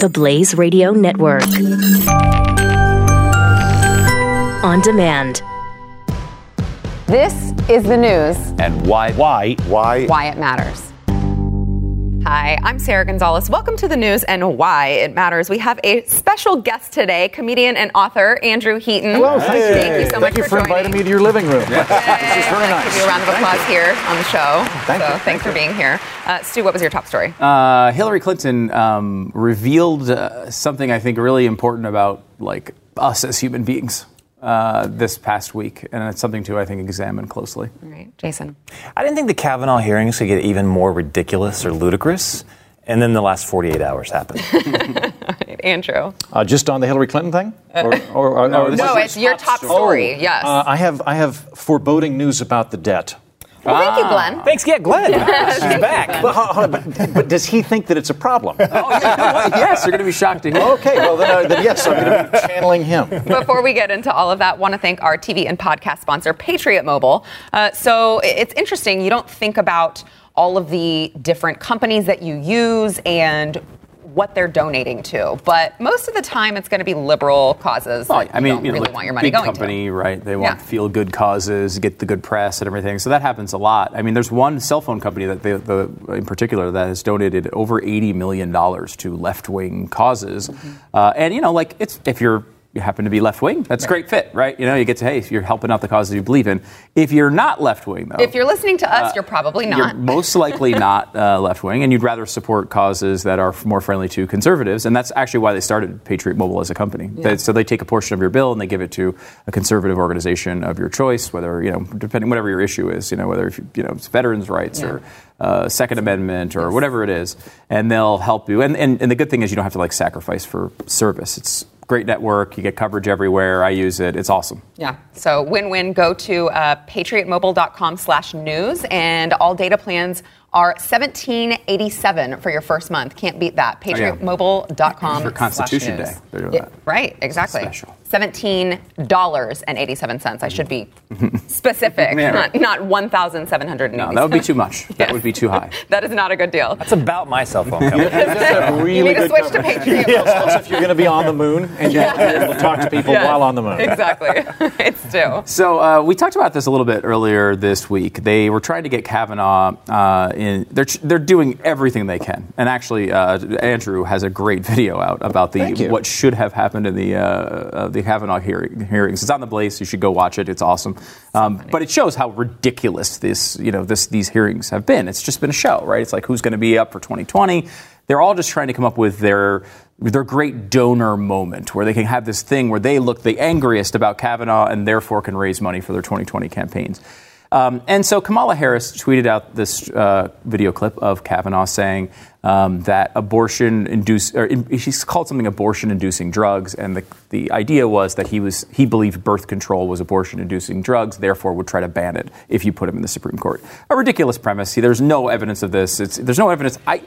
The Blaze Radio Network. On demand. This is the news. And why? Why? Why? Why it matters. Hi, I'm Sarah Gonzalez. Welcome to the news and why it matters. We have a special guest today, comedian and author Andrew Heaton. Hello, thank you. Thank you so much Thank you for, joining. inviting me to your living room. This is very nice. Give you a round of applause here on the show. Thank so you. thanks for being here. Uh, Stu, what was your top story? Uh, Hillary Clinton um, revealed uh, something I think really important about like us as human beings uh, this past week, and it's something to I think examine closely. All right, Jason. I didn't think the Kavanaugh hearings could get even more ridiculous or ludicrous. And then the last 48 hours happened. All right, Andrew. Uh, just on the Hillary Clinton thing? Or, or, or, No, No, it's your top story. yes. Uh, I have I have foreboding news about the debt. Well, thank you, Glenn. Thanks, yeah, Glenn. She's back. But, hold on, but, but does he think that it's a problem? Oh, yes, you're going to be shocked to hear. Okay, well then, uh, then yes, I'm going to be channeling him. Before we get into all of that, want to thank our TV and podcast sponsor, Patriot Mobile. Uh, so it's interesting. You don't think about all of the different companies that you use and what they're donating to, but most of the time it's going to be liberal causes. Well, I mean, you know, really look, want your money big going company, to. right? They want Yeah. feel good causes, get the good press and everything. So that happens a lot. I mean, there's one cell phone company that they, the, in particular that has donated over 80 million dollars to left wing causes, Mm-hmm. uh, and you know, like it's if you're you happen to be left wing, that's a great fit, right? You know, you get to hey, you're helping out the causes you believe in. If you're not left wing, though, If you're listening to us, you're probably not. you're most likely not uh, left wing, and you'd rather support causes that are more friendly to conservatives. And that's actually why they started Patriot Mobile as a company. They- so they take a portion of your bill and they give it to a conservative organization of your choice, whether you know, depending whatever your issue is, you know, whether if you, you know it's veterans' rights or uh, Second Amendment or whatever it is, and they'll help you. And, and and the good thing is you don't have to like sacrifice for service. It's great network. You get coverage everywhere. I use it. It's awesome. Yeah. So win-win. Go to uh, patriotmobile.com slash news and all data plans are 1787 for your first month. Can't beat that. Patriotmobile.com For Constitution Day, they're doing Yeah, that. Right, exactly. Special. $17.87. I should be specific, not, right. not 1,780. No, that would be too much. That would be too high. That is not a good deal. It's about my cell phone company. That's a really you need to good switch to coverage. Patriot Yes, if you're going to be on the moon and you're able to talk to people Yes, while on the moon. Exactly. it's due. So uh, we talked about this a little bit earlier this week. They were trying to get Kavanaugh uh, in. They're they're doing everything they can, and actually, uh, Andrew has a great video out about the what should have happened in the, the uh, uh, the Kavanaugh hearing, hearings. It's on the Blaze. You should go watch it. It's awesome. Um, but it shows how ridiculous this you know this these hearings have been. It's just been a show, right? It's like who's going to be up for 2020. They're all just trying to come up with their their great donor moment where they can have this thing where they look the angriest about Kavanaugh and therefore can raise money for their 2020 campaigns. Um, and so Kamala Harris tweeted out this uh, video clip of Kavanaugh saying um, that abortion induce, or in, she's called something abortion inducing drugs, and the, the idea was that he was he believed birth control was abortion inducing drugs, therefore would try to ban it if you put him in the Supreme Court. A ridiculous premise. See, there's no evidence of this. It's, there's no evidence. I.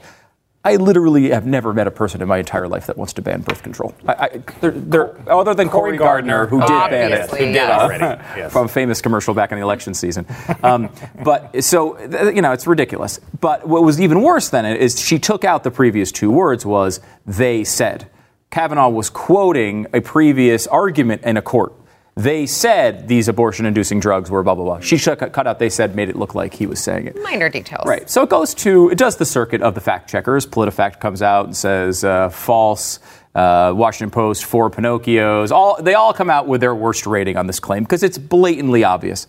I literally have never met a person in my entire life that wants to ban birth control. I, I, they're, they're, other than Cory Gardner, who did ban it Who did yes. already. Yes. from a famous commercial back in the election season. Um, but so you know, it's ridiculous. But what was even worse than it is she took out the previous two words was they said. Kavanaugh was quoting a previous argument in a court. They said these abortion-inducing drugs were blah blah blah. She cut out. They said made it look like he was saying it. Minor details. Right. So it goes to, it does the circuit of the fact checkers. PolitiFact comes out and says uh, false. Uh, Washington Post, four Pinocchios. All they all come out with their worst rating on this claim because it's blatantly obvious.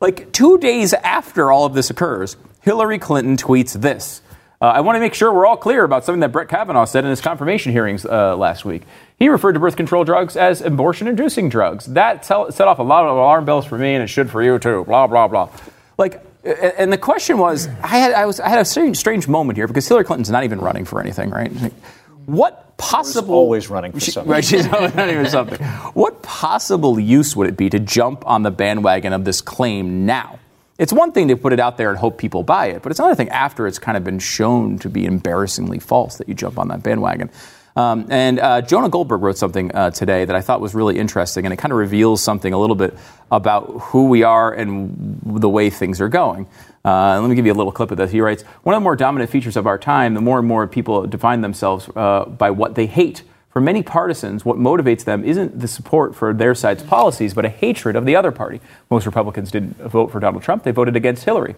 Like two days after all of this occurs, Hillary Clinton tweets this. Uh, I want to make sure we're all clear about something that Brett Kavanaugh said in his confirmation hearings uh, last week. He referred to birth control drugs as abortion inducing drugs. That tell, set off a lot of alarm bells for me, and it should for you too. Blah, blah, blah. Like, and the question was I had, I was, I had a strange, strange moment here because Hillary Clinton's not even running for anything, right? Like, What possible. always running for She- something. Right, she's always running for something. What possible use would it be to jump on the bandwagon of this claim now? It's one thing to put it out there and hope people buy it, but it's another thing after it's kind of been shown to be embarrassingly false that you jump on that bandwagon. Um, and uh, Jonah Goldberg wrote something uh, today that I thought was really interesting, and it kind of reveals something a little bit about who we are and the way things are going. Uh, let me give you a little clip of this. He writes One of the more dominant features of our time, the more and more people define themselves uh, by what they hate. For many partisans, what motivates them isn't the support for their side's policies, but a hatred of the other party. Most Republicans didn't vote for Donald Trump, they voted against Hillary.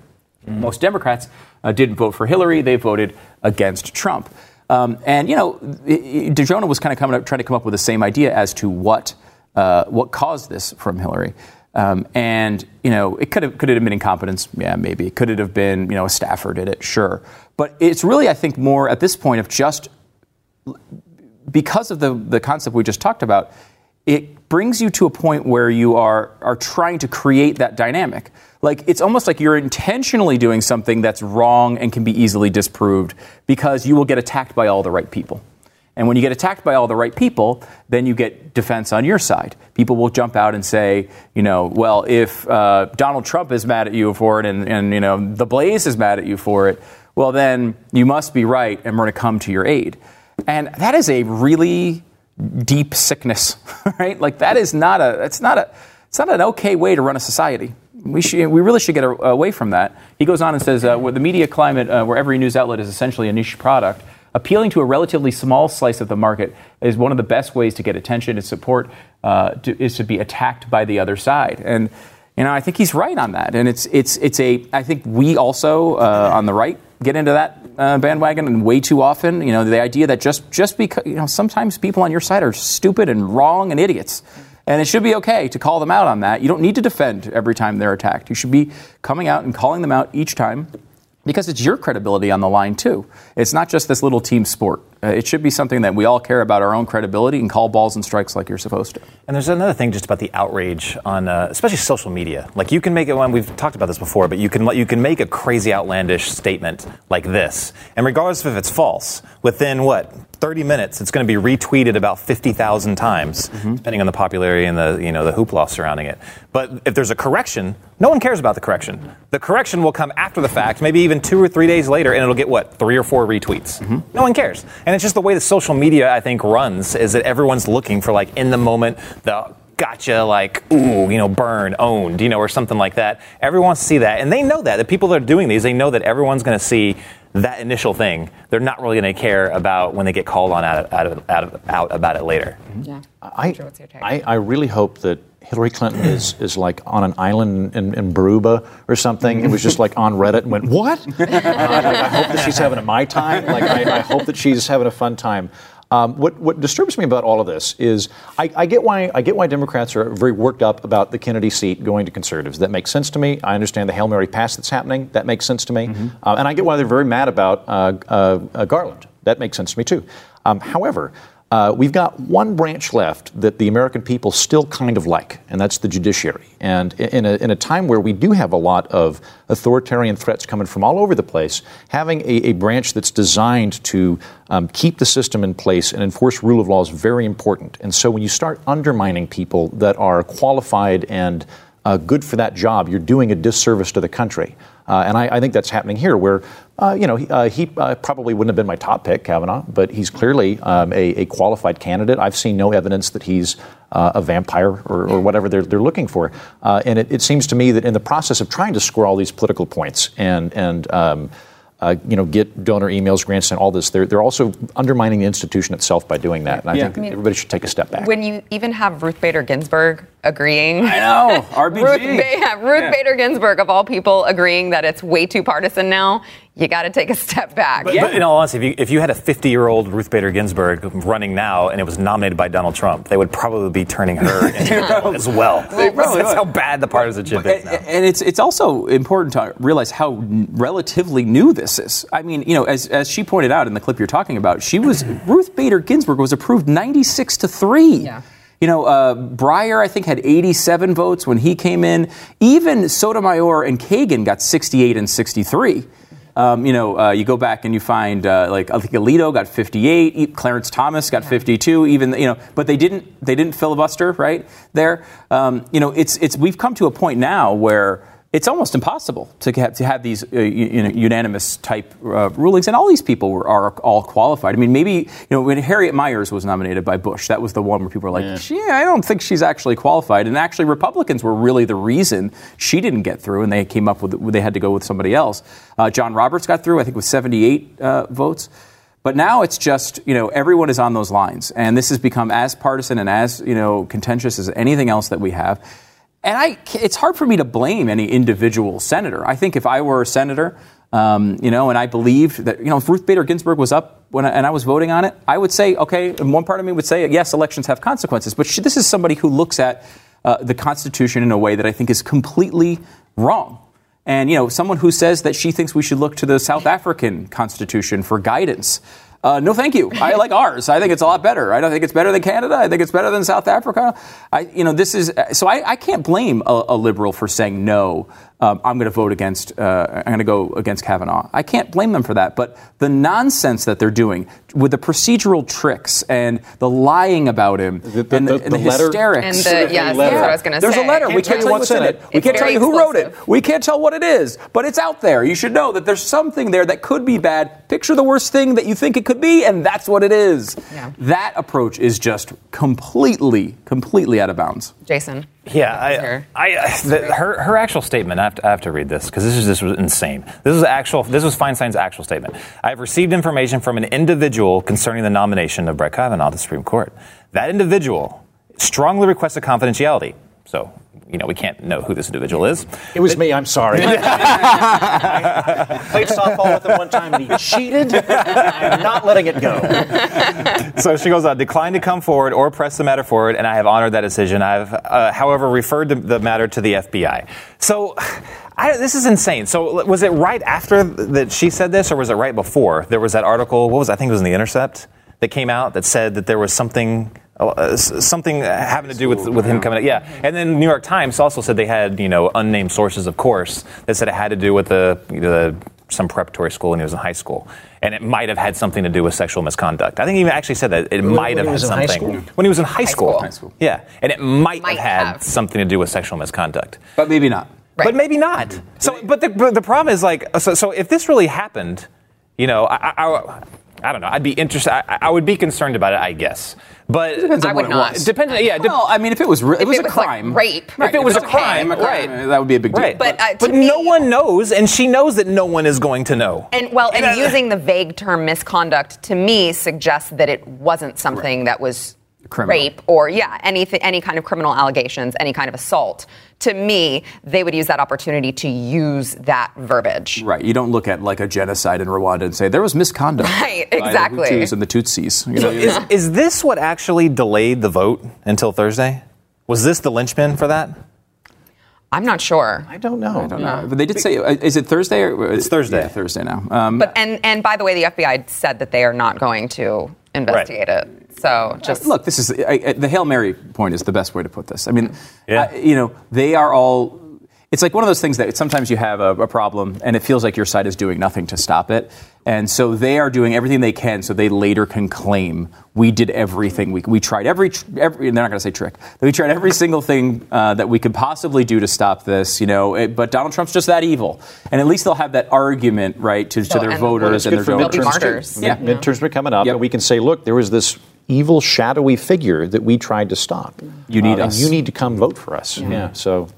Mm-hmm. Most Democrats uh, didn't vote for Hillary, they voted against Trump. Um, and you know, DeJonah was kind of coming up, trying to come up with the same idea as to what uh, what caused this from Hillary. Um, and you know, it could have could it have been incompetence? Yeah, maybe. Could it have been you know a staffer did it? Sure. But it's really, I think, more at this point of just because of the the concept we just talked about. It brings you to a point where you are are trying to create that dynamic like it's almost like you're intentionally doing something that's wrong and can be easily disproved because you will get attacked by all the right people. And when you get attacked by all the right people, then you get defense on your side. People will jump out and say, you know, well, if uh, Donald Trump is mad at you for it and, and, you know, the Blaze is mad at you for it, well, then you must be right and we're going to come to your aid. And that is a really deep sickness, right? Like that is not a, it's not a, it's not an okay way to run a society we, should, we really should get away from that. He goes on and says, uh, with the media climate, uh, where every news outlet is essentially a niche product, appealing to a relatively small slice of the market is one of the best ways to get attention and support uh, to, is to be attacked by the other side. And you know, I think he's right on that. And it's it's it's a. I think we also uh, on the right get into that uh, bandwagon and way too often. You know, the idea that just just because you know sometimes people on your side are stupid and wrong and idiots. And it should be okay to call them out on that. You don't need to defend every time they're attacked. You should be coming out and calling them out each time because it's your credibility on the line, too. It's not just this little team sport. Uh, it should be something that we all care about our own credibility and call balls and strikes like you're supposed to. And there's another thing just about the outrage on, uh, especially social media. Like you can make it when we've talked about this before, but you can you can make a crazy outlandish statement like this, and regardless of if it's false, within what 30 minutes, it's going to be retweeted about 50,000 times, mm-hmm. depending on the popularity and the you know the hoopla surrounding it. But if there's a correction, no one cares about the correction. The correction will come after the fact, maybe even two or three days later, and it'll get what three or four retweets. Mm-hmm. No one cares, and it's just the way that social media I think runs is that everyone's looking for like in the moment the gotcha, like, ooh, you know, burn, owned, you know, or something like that. Everyone wants to see that. And they know that. The people that are doing these, they know that everyone's going to see that initial thing, they're not really going to care about when they get called on out, out, out, out about it later. Yeah. I, I, I really hope that Hillary Clinton is, is like on an island in, in Baruba or something. It was just like on Reddit and went, What? uh, I hope that she's having a my time. Like, I, I hope that she's having a fun time. Um, what, what disturbs me about all of this is I, I, get why I get why Democrats are very worked up about the Kennedy seat going to conservatives. That makes sense to me. I understand the hail mary pass that's happening. That makes sense to me, mm-hmm. uh, and I get why they're very mad about uh, uh, Garland. That makes sense to me too. Um, however, uh, we've got one branch left that the American people still kind of like, and that's the judiciary. And in a, in a time where we do have a lot of authoritarian threats coming from all over the place, having a, a branch that's designed to um, keep the system in place and enforce rule of law is very important. And so when you start undermining people that are qualified and uh, good for that job, you're doing a disservice to the country. Uh, and I, I, think that's happening here, where uh, you know he, uh, he uh, probably wouldn't have been my top pick, Kavanaugh, but he's clearly um, a, a, qualified candidate. I've seen no evidence that he's uh, a vampire or, or, whatever they're, they're looking for. Uh, and it, it, seems to me that in the process of trying to score all these political points and and um, uh, you know, get donor emails, grants, and all this. They're, they're also undermining the institution itself by doing that. And I yeah. think I mean, everybody should take a step back. When you even have Ruth Bader Ginsburg agreeing. I know, RBG. Ruth, ba- Ruth yeah. Bader Ginsburg, of all people, agreeing that it's way too partisan now you got to take a step back. But, yeah. but in all honesty, if you, if you had a 50 year old Ruth Bader Ginsburg running now and it was nominated by Donald Trump, they would probably be turning her as well. That's how bad the partisanship is now. And it's, it's also important to realize how relatively new this is. I mean, you know, as, as she pointed out in the clip you're talking about, she was, Ruth Bader Ginsburg was approved 96 to 3. Yeah. You know, uh, Breyer, I think, had 87 votes when he came in. Even Sotomayor and Kagan got 68 and 63. Um, you know, uh, you go back and you find uh, like I think Alito got 58, Clarence Thomas got 52, even you know, but they didn't they didn't filibuster right there. Um, you know, it's it's we've come to a point now where it's almost impossible to have, to have these uh, you know, unanimous type uh, rulings, and all these people were, are all qualified. I mean, maybe you know when Harriet Miers was nominated by Bush, that was the one where people were like, yeah. I don't think she's actually qualified." And actually, Republicans were really the reason she didn't get through, and they came up with they had to go with somebody else. Uh, John Roberts got through, I think, with 78 uh, votes. But now it's just, you know, everyone is on those lines. And this has become as partisan and as, you know, contentious as anything else that we have. And I, it's hard for me to blame any individual senator. I think if I were a senator, um, you know, and I believed that, you know, if Ruth Bader Ginsburg was up when I, and I was voting on it, I would say, okay, and one part of me would say, yes, elections have consequences. But she, this is somebody who looks at uh, the Constitution in a way that I think is completely wrong. And, you know, someone who says that she thinks we should look to the South African Constitution for guidance. Uh, no, thank you. I like ours. I think it's a lot better. I don't think it's better than Canada. I think it's better than South Africa. I, you know, this is so. I, I can't blame a, a liberal for saying no um, I'm going to vote against, uh, I'm going to go against Kavanaugh. I can't blame them for that. But the nonsense that they're doing with the procedural tricks and the lying about him the, the, and the, the, and the letter, hysterics. And the, yes, that's what I was going to say. There's a letter. Can't we can't tell tell you what's in it. it. We It's can't tell you who wrote it. We can't tell what it is. But it's out there. You should know that there's something there that could be bad. Picture the worst thing that you think it could be, and that's what it is. Yeah. That approach is just completely, completely out of bounds. Jason. Yeah, Sure. I, I, the, her her actual statement. I have to, I have to read this because this is was insane. This was actual. This was Feinstein's actual statement. I have received information from an individual concerning the nomination of Brett Kavanaugh to the Supreme Court. That individual strongly requested confidentiality. So you know we can't know who this individual is. It was me. I'm sorry. I played softball with him one time and he cheated. I'm not letting it go. so she goes on, declined to come forward or press the matter forward, and I have honored that decision. I've, uh, however, referred the, the matter to the FBI. So. I, this is insane. So, was it right after that she said this, or was it right before? There was that article. What was I think it was in the Intercept that came out that said that there was something, uh, something having to do with with him coming. Out. Yeah, and then New York Times also said they had you know unnamed sources, of course, that said it had to do with the, the some preparatory school when he was in high school, and it might have had something to do with sexual misconduct. I think he even actually said that it might when have he had was in high something school? when he was in high, school. school. High school. Yeah, and it might, Might have had have. something to do with sexual misconduct. But maybe not. Right. But maybe not. So, but the, but the problem is like, so, so if this really happened, you know, I, I, I, I don't know. I'd be interested. I, I would be concerned about it, I guess. But Depends on I what would it not. was. Depending, yeah. dep- Well, I mean, if it was, re- it was it a was, like, crime, rape. If it was a crime, crime, right. that would be a big deal. right. But, uh, to but me- no one knows, and she knows that no one is going to know. And well, and uh, using the vague term misconduct to me suggests that it wasn't something that was Criminal. rape or yeah, anything, any kind of criminal allegations, any kind of assault. To me, they would use that opportunity to use that verbiage. Right. You don't look at like a genocide in Rwanda and say there was misconduct. Right, by exactly. The Hutus and the Tutsis. You know, is, is this what actually delayed the vote until Thursday? Was this the linchpin for that? I'm not sure. I don't know. I don't know. But they did say, uh, is it Thursday? Or, It's Thursday. Yeah, Thursday now. Um, But and and by the way, the FBI said that they are not going to investigate it. So just look, this is I, I- the Hail Mary point is the best way to put this. I mean, Yeah. I- you know, they are all. It's like one of those things that sometimes you have a, a problem and it feels like your side is doing nothing to stop it. And so they are doing everything they can so they later can claim we did everything. We, we tried every, tr- every, they're not going to say trick, we tried every single thing uh, that we could possibly do to stop this, you know. It, but Donald Trump's just that evil. And at least they'll have that argument, right, to, to So, their and- voters and their voters. They'll be midterms. martyrs. Yeah. Mid- Midterms are coming up, Yep. and we can say, look, there was this evil, shadowy figure that we tried to stop. You need Uh, us. And you need to come vote for us. Yeah. So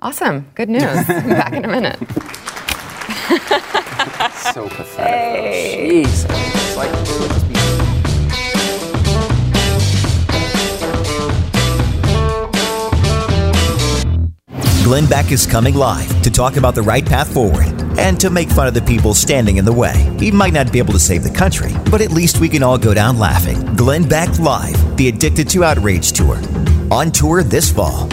awesome. Good news. Back in a minute. so pathetic. Jeez. It's like, Glenn Beck is coming live to talk about the right path forward and to make fun of the people standing in the way. He might not be able to save the country, but at least we can all go down laughing. Glenn Beck Live, the Addicted to Outrage Tour. On tour this fall.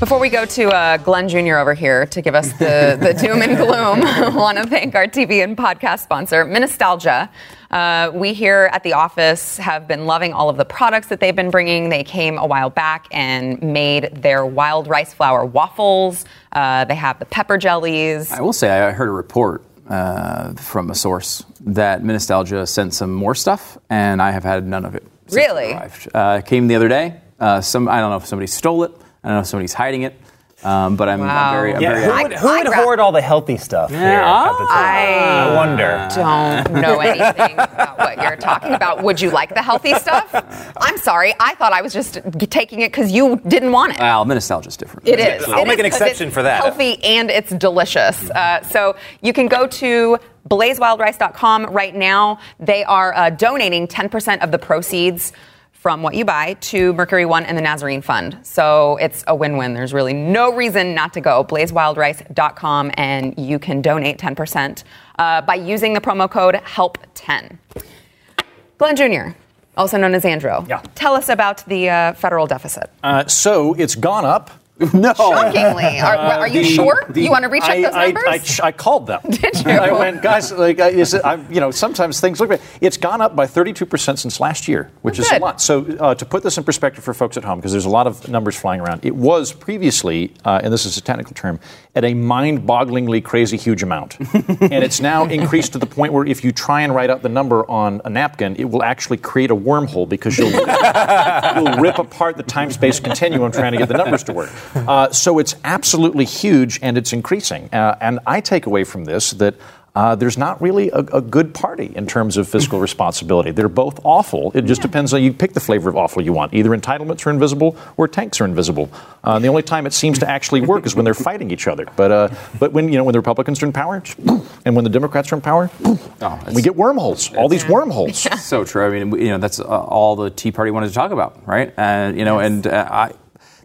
Before we go to uh, Glenn Jr. over here to give us the, the doom and gloom, I want to thank our TV and podcast sponsor, Minnestalgia. Uh, we here at the office have been loving all of the products that they've been bringing. They came a while back and made their wild rice flour waffles. Uh, they have the pepper jellies. I will say I heard a report uh, from a source that Minnestalgia sent some more stuff, and I have had none of it. it Really? arrived. Uh, came the other day. Uh, some I don't know if somebody stole it. I don't know if somebody's hiding it. Um, but I'm, I'm Wow. very, I'm Yeah, very who would, who would I gra- hoard all the healthy stuff here at the top? I- I wonder. don't know anything about what you're talking about. Would you like the healthy stuff? I'm sorry. I thought I was just g- taking it because you didn't want it. Well, the nostalgia's different. It is. I'll It make is an 'cause exception it's for that. Healthy and it's delicious. Uh, so you can go to blazewildrice.com right now. They are uh, donating 10% of the proceeds from what you buy to Mercury One and the Nazarene Fund. So it's a win-win. There's really no reason not to go. blazewildrice.com and you can donate 10% uh, by using the promo code HELP10. Glenn Jr., also known as Andrew. Yeah. Tell us about the uh, federal deficit. Uh, so it's gone up. no. Shockingly. Are, are you Uh, The- sure? the- you want to recheck I, those I- numbers? I, ch- I called them. Did you? I went, guys, like, I, is it, I, you know, sometimes things look bad. It's gone up by 32% since last year, which Oh, is a lot. So uh, to put this in perspective for folks at home, because there's a lot of numbers flying around, it was previously, uh, and this is a technical term, at a mind-bogglingly crazy huge amount. and it's now increased to the point where if you try and write out the number on a napkin, it will actually create a wormhole because you'll, you'll rip apart the time-space continuum trying to get the numbers to work. Uh, so it's absolutely huge and it's increasing. Uh, and I take away from this that uh, there's not really a, a good party in terms of fiscal responsibility. They're both awful. It just depends on you pick the flavor of awful you want. Either entitlements are invisible or tanks are invisible. Uh, the only time it seems to actually work is when they're fighting each other. But uh, but when you know when the Republicans are in power, and when the Democrats are in power, we get wormholes. All these wormholes. so true. I mean, you know, that's uh, all the Tea Party wanted to talk about, right? And you know, and uh, I.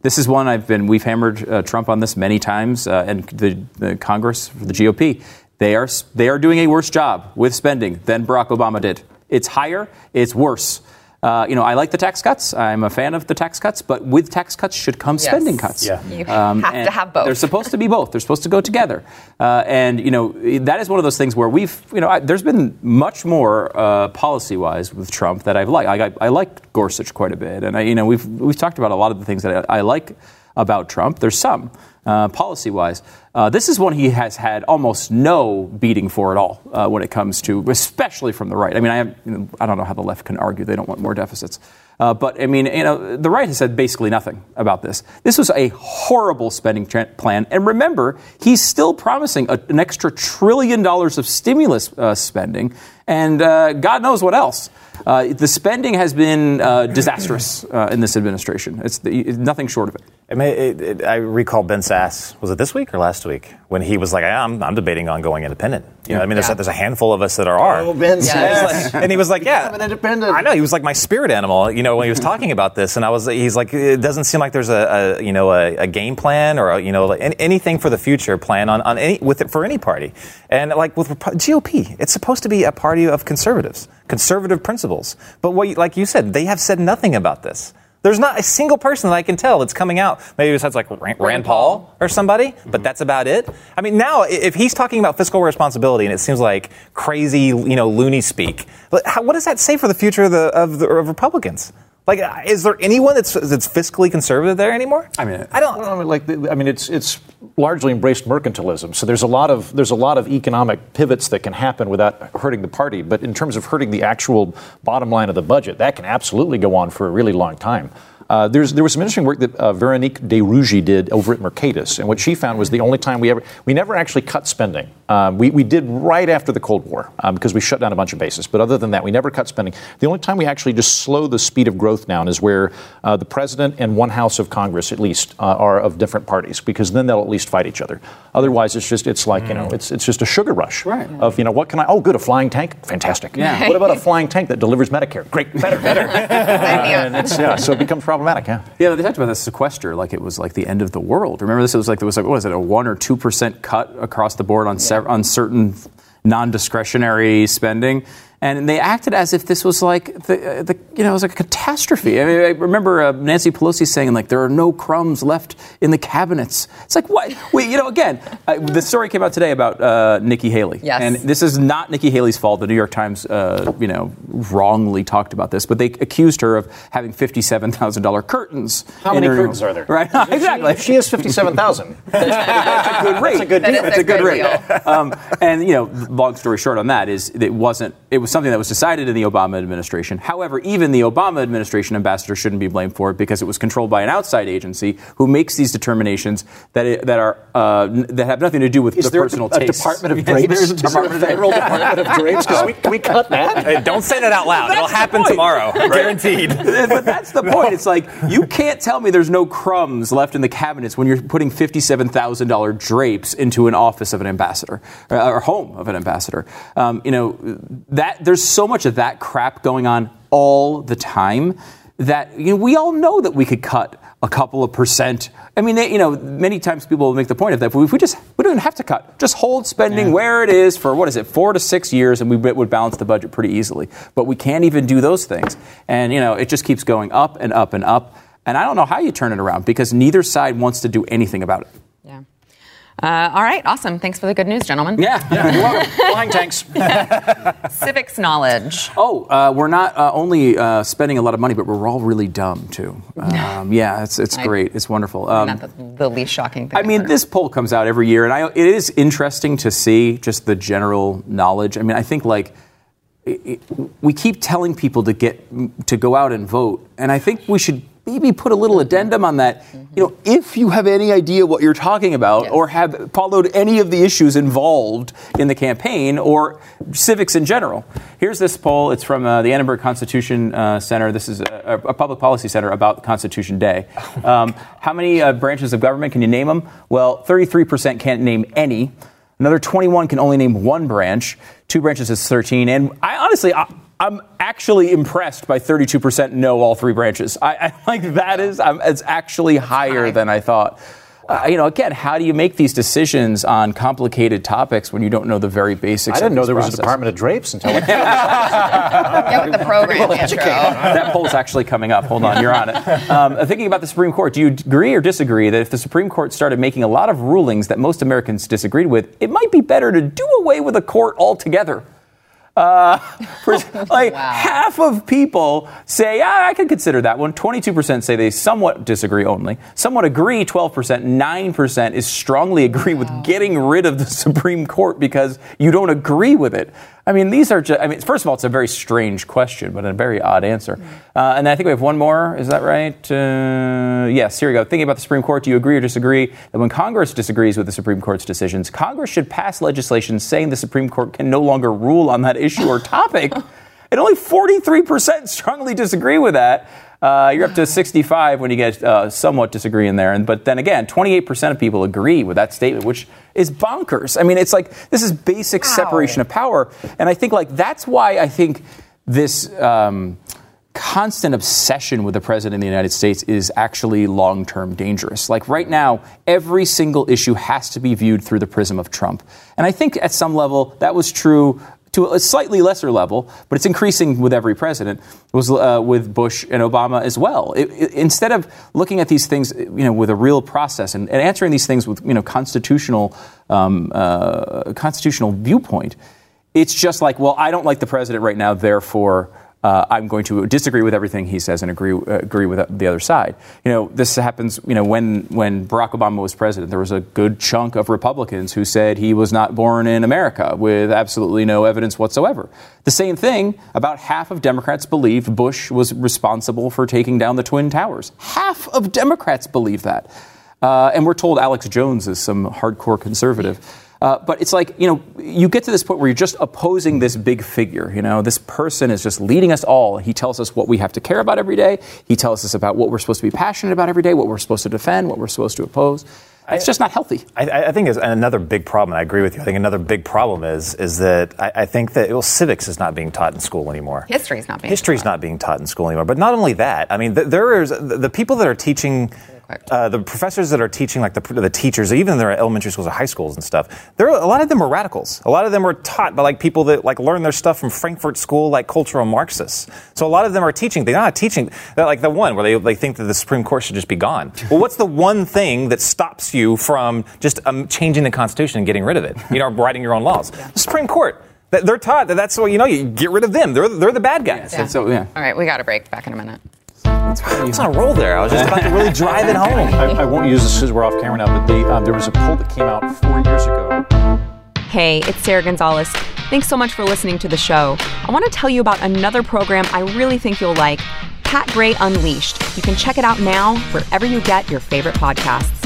This is one I've been. We've hammered uh, Trump on this many times, uh, and the, the Congress, the GOP, they are they are doing a worse job with spending than Barack Obama did. It's higher. It's worse. Uh, you know, I like the tax cuts. I'm a fan of the tax cuts, but with tax cuts should come spending cuts. Yeah. You have to have both. They're supposed to be both. They're supposed to go together. Uh, and you know that is one of those things where we've you know I, there's been much more uh, policy wise with Trump that I've liked. I, I, I like Gorsuch quite a bit, and I, you know we've we've talked about a lot of the things that I, I like about Trump. There's some uh, policy wise. Uh, this is one he has had almost no beating for at all uh, when it comes to, especially from the right. I mean, I, have, I don't know how the left can argue they don't want more deficits. Uh, but I mean, you know, the right has said basically nothing about this. This was a horrible spending tra- plan, and remember, he's still promising a, an extra trillion dollars of stimulus uh, spending, and God knows what else. The spending has been disastrous in this administration. It's, the, it's nothing short of it. I mean, it, it, I recall Ben Sasse. Was it this week or last week when he was like, "I'm, I'm debating on going independent." You know, I mean, there's, Yeah. a, there's a handful of us that are. are. Oh, Ben Sasse. and he was like, "Yeah, I'm an independent. I know. He was like my spirit animal. You know, when he was talking about this, and I was, he's like, it doesn't seem like there's a, a you know a, a game plan or a, you know an- anything for the future plan on, on any with it for any party. And like with GOP, it's supposed to be a party of conservatives, conservative principles. But what, like you said, they have said nothing about this. There's not a single person that I can tell that's coming out, maybe besides like Rand, Rand Paul or somebody, but mm-hmm. that's about it. I mean, now if he's talking about fiscal responsibility and it seems like crazy, you know, loony speak, how, what does that say for the future of the of, the, of Republicans? Like, uh, is there anyone that's that's fiscally conservative there anymore? I mean, I don't. I mean, like, I mean, it's it's largely embraced mercantilism. So there's a lot of there's a lot of economic pivots that can happen without hurting the party. But in terms of hurting the actual bottom line of the budget, that can absolutely go on for a really long time. Uh, there's, there was some interesting work that uh, Veronique de Rugy did over at Mercatus, and what she found was the only time we ever we never actually cut spending. Um, we, we did right after the Cold War um, because we shut down a bunch of bases, but other than that, we never cut spending. The only time we actually just slow the speed of growth down is where uh, the president and one house of Congress, at least, uh, are of different parties, because then they'll at least fight each other. Otherwise, it's just it's like you know it's it's just a sugar rush Right. of you know what can I oh good a flying tank fantastic Yeah. what about a flying tank that delivers Medicare great better better and it's yeah so it becomes problematic yeah. Yeah, they talked about the sequester like it was like the end of the world. Remember this? It was like there was like what was it a one or two percent cut across the board on sev- on certain non-discretionary spending, and they acted as if this was like the, uh, the you know it was like a catastrophe. I mean, I remember uh, Nancy Pelosi saying like there are no crumbs left in the cabinets. It's like what? Wait, you know, again, uh, the story came out today about uh, Nikki Haley, Yes. and this is not Nikki Haley's fault. The New York Times, uh, you know, wrongly talked about this, but they accused her of having fifty-seven thousand dollar curtains. How in many her- curtains are there? Right, exactly. If she has fifty-seven thousand, That's a good rate. That's a good That deal. That's a a good good rate. deal. Um, and you know, long story short on that is it wasn't. it was something that was decided in the Obama administration. However, even the Obama administration ambassador shouldn't be blamed for it because it was controlled by an outside agency who makes these determinations that it, that are uh, n- that have nothing to do with Is the there personal a, a. Department of Yes, Drapes? there is a Department of federal Department of Drapes? Can we, can we cut that? Hey, don't say that out loud. It'll happen point. tomorrow. Guaranteed. but that's the point. It's like you can't tell me there's no crumbs left in the cabinets when you're putting fifty-seven thousand dollar drapes into an office of an ambassador uh, or home of an ambassador. Um, you know that there's so much of that crap going on all the time that you know we all know that we could cut a couple of percent. I mean, they, you know, many times people make the point of that. If we just we don't even have to cut, just hold spending where it is for what is it, four to six years, and we would balance the budget pretty easily. But we can't even do those things, and you know, it just keeps going up and up and up. And I don't know how you turn it around because neither side wants to do anything about it. Yeah. Uh, all right, awesome. Thanks for the good news, gentlemen. Yeah. You're welcome. Flying tanks. Civics knowledge. Oh, uh, we're not uh, only uh, spending a lot of money, but we're all really dumb too. Um, yeah, it's it's I- great. It's wonderful. Um, Not the, the least shocking thing. I mean, heard. this poll comes out every year, and I, it is interesting to see just the general knowledge. I mean, I think like it, it, we keep telling people to get to go out and vote, and I think we should maybe put a little addendum on that. You know, if you have any idea what you're talking about, Yes. or have followed any of the issues involved in the campaign, or civics in general. Here's this poll. It's from uh, the Annenberg Constitution uh, Center. This is a, a public policy center about Constitution Day. Um, how many uh, branches of government can you name them? Well, 33% can't name any. Another 21 can only name one branch. Two branches is 13. And I honestly, I, I'm actually impressed by 32% know all three branches. I, I like that is, I'm, it's actually higher than I thought. Uh, you know, again, how do you make these decisions on complicated topics when you don't know the very basics? I didn't of know this there was a? Department of Drapes until like Get with the program, Andrew. that poll's actually coming up. Hold on, you're on it. Um, thinking about the Supreme Court, do you agree or disagree that if the Supreme Court started making a lot of rulings that most Americans disagreed with, it might be better to do away with a court altogether? Uh, for, like Wow. half of people say, yeah, I can consider that one. 22% say they somewhat disagree only. Somewhat agree, 12%. 9% is strongly agree with getting rid of the Supreme Court because you don't agree with it. I mean, these are just, I mean, first of all, it's a very strange question, but a very odd answer. Uh, and I think we have one more. Is that right? Uh, yes, here we go. Thinking about the Supreme Court, do you agree or disagree that when Congress disagrees with the Supreme Court's decisions, Congress should pass legislation saying the Supreme Court can no longer rule on that issue or topic? and only 43% strongly disagree with that. Uh, you're up to 65 when you get uh, somewhat disagree in there. And, but then again, 28% of people agree with that statement, which is bonkers. I mean, it's like this is basic separation of power. And I think like that's why I think this um, constant obsession with the president of the United States is actually long term dangerous. Like right now, every single issue has to be viewed through the prism of Trump. And I think at some level that was true to a slightly lesser level, but it's increasing with every president. Was uh, with Bush and Obama as well. It, it- instead of looking at these things, you know, with a real process and, and answering these things with you know constitutional um, uh, constitutional viewpoint, it's just like, well, I don't like the president right now, therefore. Uh, I'm going to disagree with everything he says and agree uh, agree with the other side. You know, this happens. You know, when when Barack Obama was president, there was a good chunk of Republicans who said he was not born in America with absolutely no evidence whatsoever. The same thing about half of Democrats believed Bush was responsible for taking down the twin towers. Half of Democrats believe that, uh, and we're told Alex Jones is some hardcore conservative. Uh, but it's like, you know, you get to this point where you're just opposing this big figure. You know, this person is just leading us all. He tells us what we have to care about every day. He tells us about what we're supposed to be passionate about every day, what we're supposed to defend, what we're supposed to oppose. It's just not healthy. I, I think is another big problem. and I agree with you. I think another big problem is is that I, I think that well, civics is not being taught in school anymore. History's not being History's taught. not being taught in school anymore. But not only that, I mean, th- there is the, the people that are teaching. Uh, the professors that are teaching, like the, the teachers, even in their elementary schools or high schools and stuff, there are, a lot of them are radicals. A lot of them are taught by like people that like learn their stuff from Frankfurt School, like cultural Marxists. So a lot of them are teaching. They're not teaching. They're like the one where they, they think that the Supreme Court should just be gone. well, what's the one thing that stops you from just um, changing the Constitution and getting rid of it? You know, writing your own laws. The Supreme Court. They're taught that that's what you know. You get rid of them. They're they're the bad guys. Yeah. So, yeah. All right, we got a break. Back in a minute. It's on a roll there. I was just about to really drive it home. I, I won't use this because we're off camera now, but they, um, there was a poll that came out four years ago. Hey, it's Sarah Gonzalez. Thanks so much for listening to the show. I want to tell you about another program I really think you'll like Pat Gray Unleashed. You can check it out now wherever you get your favorite podcasts.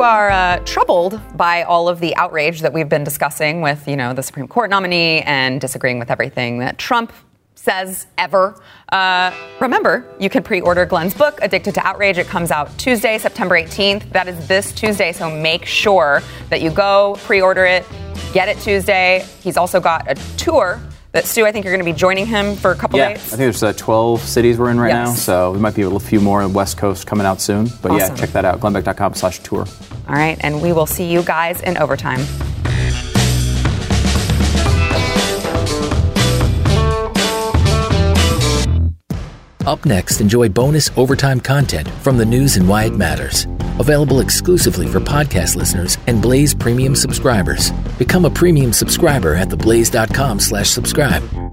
You are uh, troubled by all of the outrage that we've been discussing with, you know, the Supreme Court nominee and disagreeing with everything that Trump says ever. Uh, remember, you can pre order Glenn's book, Addicted to Outrage. It comes out Tuesday, September 18th. That is this Tuesday, so make sure that you go pre order it, get it Tuesday. He's also got a tour that, Stu, I think you're going to be joining him for a couple days. Yeah, I think there's uh, 12 cities we're in right now, so we might be a few more on the West Coast coming out soon. But yeah, check that out, glennbeck.com slash tour. All right, and we will see you guys in overtime. Up next, enjoy bonus overtime content from the news and why it matters. Available exclusively for podcast listeners and Blaze Premium subscribers. Become a premium subscriber at theblaze.com slash subscribe.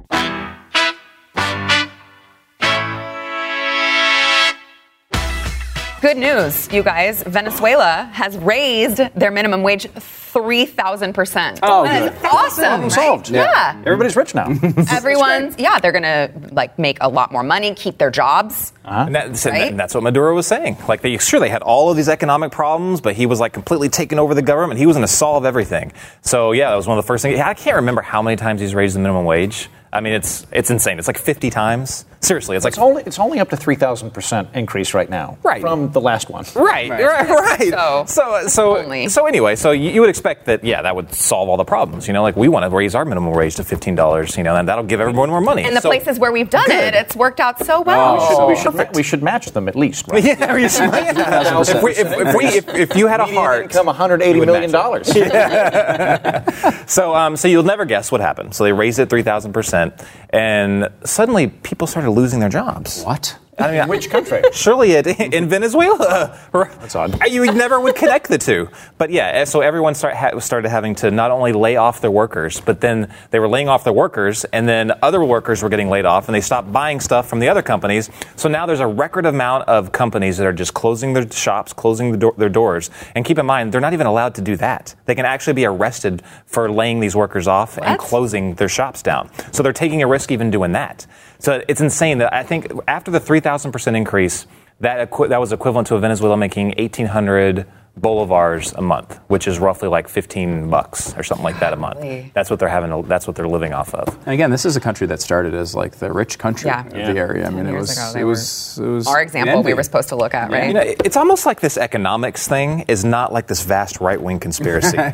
Good news, you guys. Venezuela has raised their minimum wage 3,000%. Oh, That is good. awesome. Problem right? solved. Yeah. Everybody's rich now. Everyone's, yeah, they're going to like make a lot more money, keep their jobs. Uh-huh. And, that's, and Right? that's what Maduro was saying. Like, they, sure, they had all of these economic problems, but he was like completely taking over the government. He was going to solve everything. So, yeah, that was one of the first things. I can't remember how many times he's raised the minimum wage. I mean, it's it's insane. It's like 50 times. Seriously, it's like It's only it's only up to three thousand percent increase right now, Right. From the last one. Right, right, right. So- so, so, Only. so anyway, so you, you would expect that, yeah, that would solve all the problems. You know, like we want to raise our minimum wage to fifteen dollars. You know, and that'll give everyone more money. And the So- places where we've done Good. it, it's worked out so well. We should, we, should, we should match them at least, right? Yeah, we should- if, we, if, if, we, if, if you had a Median heart, income, 180 we would million match dollars. So, um, so you'll never guess what happened. So they raised it three thousand percent, and suddenly people started losing their jobs. What? I mean, Which country? Surely it in Venezuela. That's odd. You never would connect the two. But yeah, eh, so everyone start, ha- started having to not only lay off their workers, but then they were laying off their workers, and then other workers were getting laid off, and they stopped buying stuff from the other companies. So now there's a record amount of companies that are just closing their shops, closing the door, their doors. And keep in mind, they're not even allowed to do that. They can actually be arrested for laying these workers off and closing their shops down. So they're taking a risk even doing that. So it's insane that I think after the 3,000% increase, that, equi- that was equivalent to a Venezuela making 1,800 bolivars a month, which is roughly like 15 bucks or something like that a month. That's what they're having. To, that's what they're living off of. And again, this is a country that started as like the rich country Yeah. of Yeah. the area. I mean, it was, ago, it was, it was Our example we were supposed to look at, right? You know, it's almost like this economics thing is not like this vast right wing conspiracy.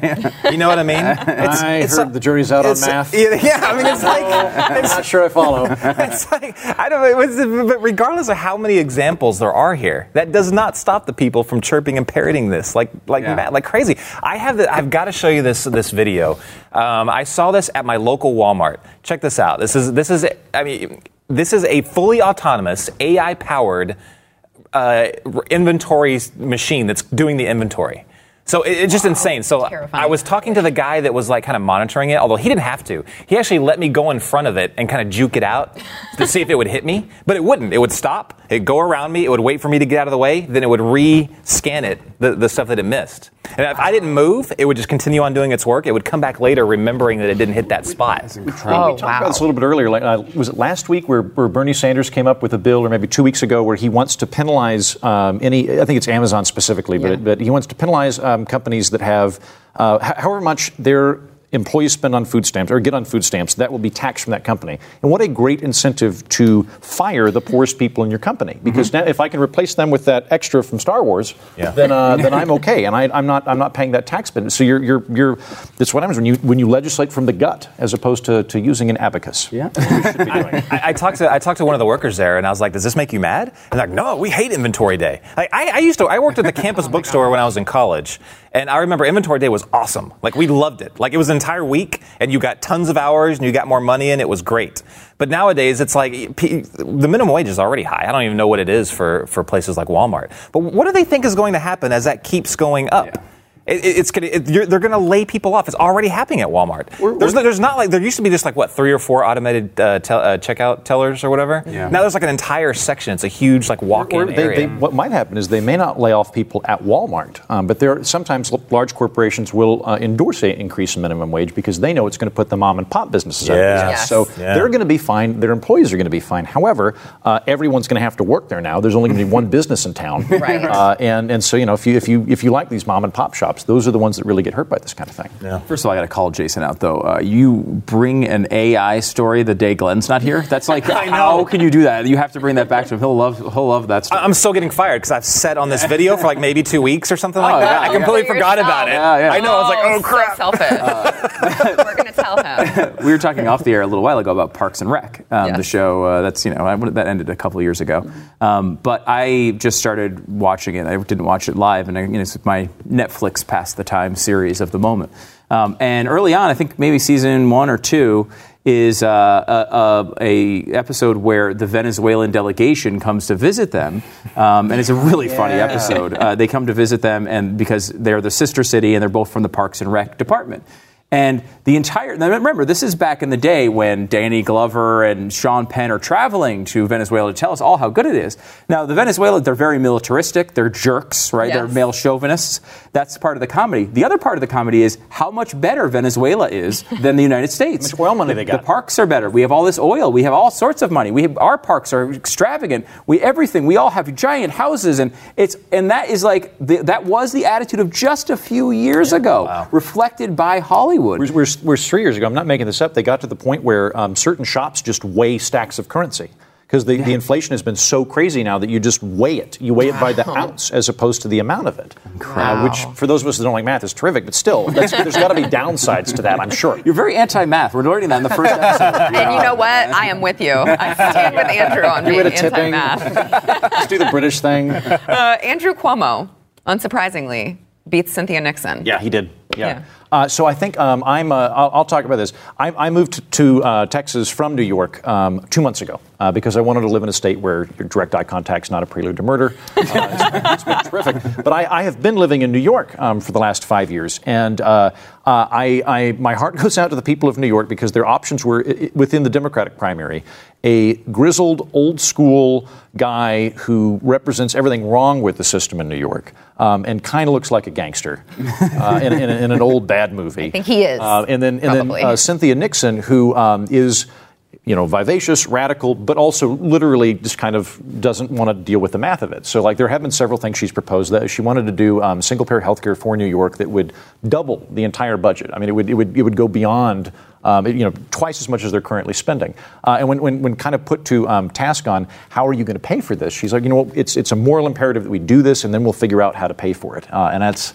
You know what I mean? It's, I it's heard a- the jury's out on math. Yeah, yeah, I mean, it's like I'm not sure I follow. it's like I don't know. It's, but regardless of how many examples there are here, that does not stop the people from chirping and parroting this like like Yeah. mad, like crazy. I have the, I've got to show you this this video. Um, I saw this at my local Walmart. Check this out. This is this is I mean this is a fully autonomous AI powered uh, inventory machine that's doing the inventory. So it, it's just insane. So Terrifying. I was talking to the guy that was like kind of monitoring it, although he didn't have to. He actually let me go in front of it and kind of juke it out to see if it would hit me, but it wouldn't. It would stop. It'd go around me. It would wait for me to get out of the way. Then it would re-scan it, the, the stuff that it missed. And if I didn't move, it would just continue on doing its work. It would come back later, remembering that it didn't hit that spot. Oh, we talked about this a little bit earlier. Like, uh, was it last week where, where Bernie Sanders came up with a bill, or maybe two weeks ago, where he wants to penalize um, any? I think it's Amazon specifically, but, but he wants to penalize um, companies that have uh, h- however much their employees spend on food stamps or get on food stamps. That will be taxed from that company. And what a great incentive to fire the poorest people in your company, because now if I can replace them with that extra from Star Wars, Yeah. then uh, then I'm okay, and I, I'm not I'm not paying that tax bill. So you're you're you're. That's what happens when you when you legislate from the gut as opposed to, to using an abacus. Yeah. I, I talked to I talked to one of the workers there, and I was like, "Does this make you mad?" And they're like, "No, we hate inventory day." Like, I, I used to I worked at the campus bookstore when I was in college, and I remember inventory day was awesome. Like we loved it. Like it was an entire week, and you got tons of hours, and you got more money, and it was great. But nowadays, it's like the minimum wage is already high. I don't even know what it is for for places like Walmart. But what do they think is going to happen as that keeps going up? It, it- it's gonna, it, you're, they're going to lay people off. It's already happening at Walmart. there's, there's not like there used to be just like what three or four automated uh, tel- uh, checkout tellers or whatever. Yeah. Now there's like an entire section. It's a huge like walk-in they, area. they, what might happen is they may not lay off people at Walmart, um, but there sometimes large corporations will uh, endorse an increase in minimum wage because they know it's going to put the mom and pop businesses out of business. Yes. So Yeah. they're going to be fine. Their employees are going to be fine. However, uh, everyone's going to have to work there now. There's only going to be one business in town, Right. Uh, and and so you know if you if you if you like these mom and pop shops, those are the ones that really get hurt by this kind of thing. yeah. First of all, I got to call Jason out though. Uh, you bring an AI story the day Glenn's not here. That's like, how can you do that? You have to bring that back to him. He'll love, he'll love that story. I- I'm still getting fired because I've said on this video for like maybe two weeks or something like Oh, that. yeah. I completely For forgot yourself. about it. Yeah, yeah. I know. I was like, oh so crap. selfish. We're gonna tell him. we were talking off the air a little while ago about Parks and Rec, um, Yes. the show uh, that's you know I, that ended a couple of years ago. Um, but I just started watching it. I didn't watch it live, and I, you know, it's my Netflix past the time series of the moment. Um, and early on, I think maybe season one or two is uh, a, a, a episode where the Venezuelan delegation comes to visit them, um, and it's a really funny episode. Uh, they come to visit them, and because they're the sister city, and they're both from the Parks and Rec department. And the entire, now remember, this is back in the day when Danny Glover and Sean Penn are traveling to Venezuela to tell us all how good it is. Now, the Venezuela, they're very militaristic. They're jerks, right? They're male chauvinists. That's part of the comedy. The other part of the comedy is how much better Venezuela is than the United States. How much oil money they got. The parks are better. We have all this oil. We have all sorts of money. We have, our parks are extravagant. We everything. We all have giant houses, and it's and that is like the, that was the attitude of just a few years ago, reflected by Hollywood. We're, we're, we're three years ago. I'm not making this up. They got to the point where um, certain shops just weigh stacks of currency because the, the inflation has been so crazy now that you just weigh it. You weigh it by the ounce as opposed to the amount of it. Uh, which, for those of us that don't like math, is terrific. But still, that's, there's got to be downsides to that. I'm sure. You're very anti-math. We're learning that in the first episode. And you know what? I am with you. I stand with Andrew on being rid of tipping. anti-math. Let's do the British thing. Uh, Andrew Cuomo, unsurprisingly, beats Cynthia Nixon. Yeah, he did. Yeah. Yeah. Uh, so I think um, I'm. Uh, I'll, I'll talk about this. I, I moved to, to uh, Texas from New York um, two months ago uh, because I wanted to live in a state where your direct eye contact is not a prelude to murder. Uh, it's, been, it's been terrific. But I, I have been living in New York um, for the last five years, and uh, uh, I, I, my heart goes out to the people of New York because their options were within the Democratic primary. A grizzled, old school guy who represents everything wrong with the system in New York um, and kind of looks like a gangster uh, in, in, in an old bad movie. I think he is, Uh, and then, and then uh, Cynthia Nixon, who um, is, you know, vivacious, radical, but also literally just kind of doesn't want to deal with the math of it. So, like, there have been several things she's proposed. That she wanted to do um, single payer health care for New York that would double the entire budget. I mean, it would it would it would go beyond. Um, you know, twice as much as they're currently spending. Uh, and when, when, when kind of put to um, task on how are you going to pay for this, she's like, you know, it's it's a moral imperative that we do this, and then we'll figure out how to pay for it. Uh, and that's.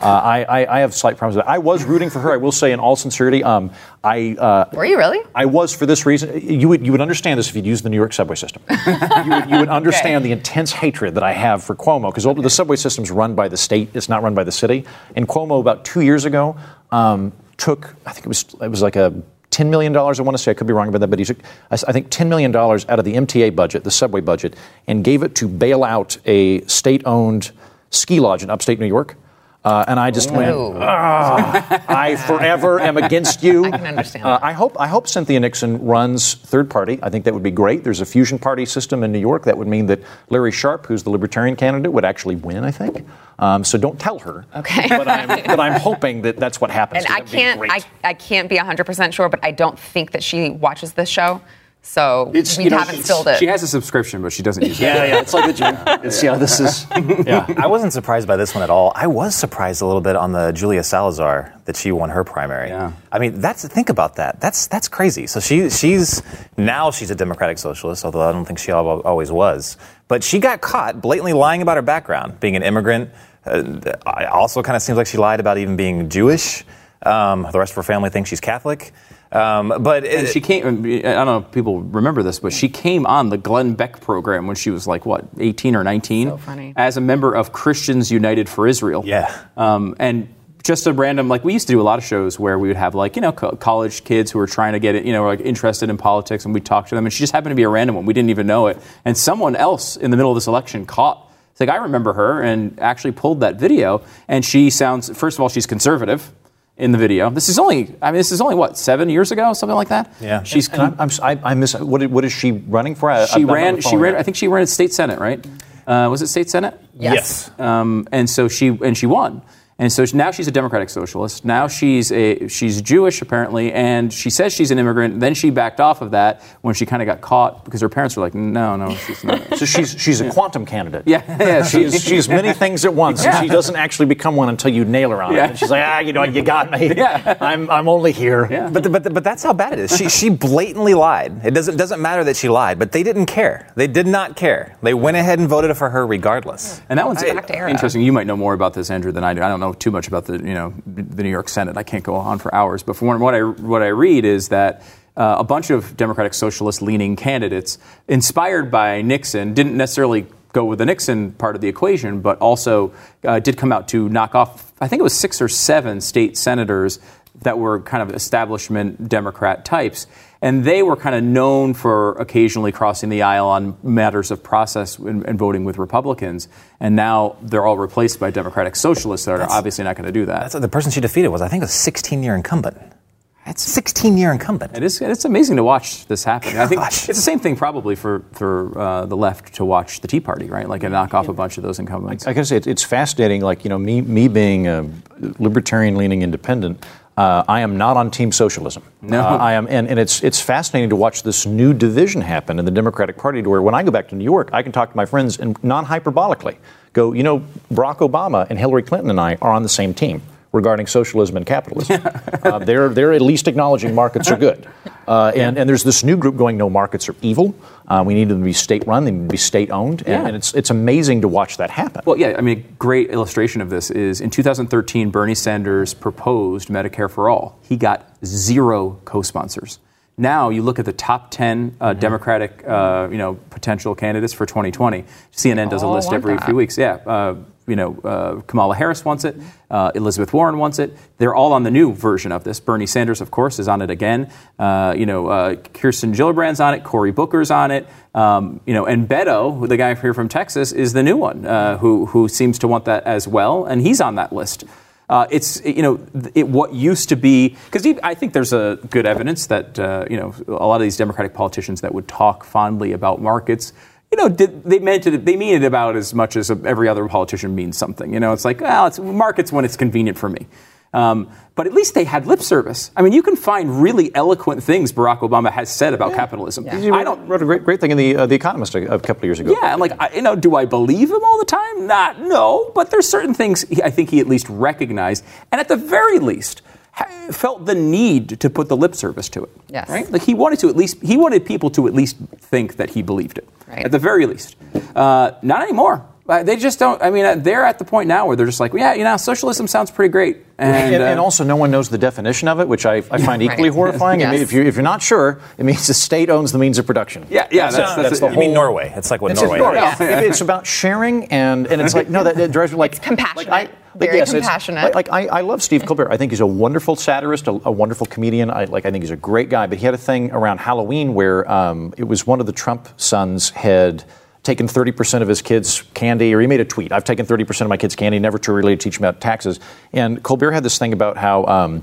Uh, I, I, I have slight problems with that. I was rooting for her. I will say, in all sincerity, um, I uh, Were you really? I was for this reason. You would you would understand this if you'd used the New York subway system. you, would, you would understand the intense hatred that I have for Cuomo because the subway system's run by the state. It's not run by the city. And Cuomo, about two years ago, um, took I think it was it was like a. $10 million, I want to say, I could be wrong about that, but he took, I I think, $10 million out of the MTA budget, the subway budget, and gave it to bail out a state owned ski lodge in upstate New York. Uh, and I just went, Ooh. "Ah, I forever am against you. I can understand Uh, that. I hope I hope Cynthia Nixon runs third party. I think that would be great. There's a fusion party system in New York that would mean that Larry Sharpe, who's the Libertarian candidate, would actually win. I think. Um, so don't tell her. Okay. But I'm but I'm hoping that that's what happens. And I can't. I, I can't be 100% sure, but I don't think that she watches this show. So It's, we you know, haven't it's- filled it. She has a subscription, but she doesn't use it. yeah, yeah. It's like the gym. It's yeah. This is yeah. I wasn't surprised by this one at all. I was surprised a little bit on the Julia Salazar that she won her primary. Yeah. I mean, that's think about that. That's that's crazy. So she she's now she's a democratic socialist, although I don't think she always was. But she got caught blatantly lying about her background, being an immigrant. Uh, also, kind of seems like she lied about even being Jewish. Um, the rest of her family thinks she's Catholic. Um, but And it, she came. I don't know if people remember this, but she came on the Glenn Beck program when she was like what, 18 or 19, So funny. as a member of Christians United for Israel. Yeah. Um, and just a random like we used to do a lot of shows where we would have like you know co- college kids who were trying to get it you know like interested in politics and we would talk to them and she just happened to be a random one we didn't even know it and someone else in the middle of this election caught It's like I remember her and actually pulled that video, and she sounds. First of all, she's conservative in the video. This is only. I mean, this is only what seven years ago, something like that. Yeah. she's. And I'm, I'm, I, I miss. What, what is she running for? I, she I'm ran. She ran. that. I think she ran at state senate, right? Uh, was it state senate? Yes. Um, and so she and she won. And so now she's a democratic socialist. Now she's a she's Jewish apparently, and she says she's an immigrant. Then she backed off of that when she kind of got caught because her parents were like, "No, no, she's not." So she's she's a quantum candidate. yeah, yeah, She's, she's many things at once. and She doesn't actually become one until you nail her on Yeah. it. And she's like, ah, you know, you got me. Yeah. I'm, I'm only here. Yeah. But, but, but that's how bad it is. She, she blatantly lied. It doesn't, doesn't matter that she lied, but they didn't care. They did not care. They went ahead and voted for her regardless. And that one's Back to era. interesting. You might know more about this, Andrew, than I do. I don't know too much about the you know the New York Senate. I can't go on for hours. But from what I what I read is that. Uh, a bunch of Democratic Socialist leaning candidates, inspired by Nixon, didn't necessarily go with the Nixon part of the equation, but also uh, did come out to knock off, I think it was six or seven state senators that were kind of establishment Democrat types. And they were kind of known for occasionally crossing the aisle on matters of process and, and voting with Republicans. And now they're all replaced by Democratic Socialists that are obviously not going to do that. That's the person she defeated was, I think, a 16 year incumbent. That's 16 year incumbent. It is. It's amazing to watch this happen. I think it's the same thing probably for for uh, the left to watch the Tea Party, right? Like and knock off a bunch of those incumbents. I gotta say, it's, it's fascinating. Like you know, me me being a libertarian-leaning independent, uh, I am not on Team Socialism. No. Uh, I am, and, and it's it's fascinating to watch this new division happen in the Democratic Party. To where when I go back to New York, I can talk to my friends and non-hyperbolically go, you know, Barack Obama and Hillary Clinton and I are on the same team regarding socialism and capitalism. uh, they're they're at least acknowledging markets are good, uh, and and there's this new group going, no, markets are evil. Uh, we need them to be state-run. They need to be state-owned, and, Yeah. and it's it's amazing to watch that happen. Well, yeah, I mean, a great illustration of this is in 2013, Bernie Sanders proposed Medicare for all. He got zero co-sponsors. Now you look at the top 10 uh, Democratic, uh, you know, potential candidates for 2020. CNN does a list every that. few weeks. Yeah, uh, you know, uh, Kamala Harris wants it. Uh, Elizabeth Warren wants it. They're all on the new version of this. Bernie Sanders, of course, is on it again. Uh, you know, uh, Kirsten Gillibrand's on it. Cory Booker's on it. Um, you know, and Beto, the guy here from Texas, is the new one uh, who who seems to want that as well, and he's on that list. Uh, it's you know it, what used to be because I think there's a good evidence that you know a lot of these Democratic politicians that would talk fondly about markets. You know, did, they meant it. They mean it about as much as every other politician means something. You know, it's like, well, it's markets when it's convenient for me. Um, but at least they had lip service. I mean, you can find really eloquent things Barack Obama has said about capitalism. He I don't. wrote a great, great thing in the uh, the Economist a, a couple of years ago. Yeah, and like I, you know, do I believe him all the time? Not no, but there's certain things he, I think he at least recognized, and at the very least felt the need to put the lip service to it. Yes. right. Like he wanted to at least he wanted people to at least think that he believed it. Right. At the very least, uh, not anymore. Uh, They just don't. I mean, uh, they're at the point now where they're just like, yeah, you know, socialism sounds pretty great, and, And, and uh, also, no one knows the definition of it, which I, I find equally Right. horrifying. I mean, Yes. if, you, if you're not sure, it means the state owns the means of production. yeah, yeah, that's, that's, that's the you mean Norway. It's like what It's, Norway it's, is. It- it's about sharing, and, and it's like no, that, that drives me like compassionate, Like, very it's- compassionate. Like, like, I, I love Steve Colbert. I think he's a wonderful satirist, a, a wonderful comedian. I like. I think he's a great guy. But he had a thing around Halloween where um, it was one of the Trump sons had taken 30% of his kids' candy, or he made a tweet. I've taken 30% of my kids' candy, never to really teach them about taxes. And Colbert had this thing about how. Um,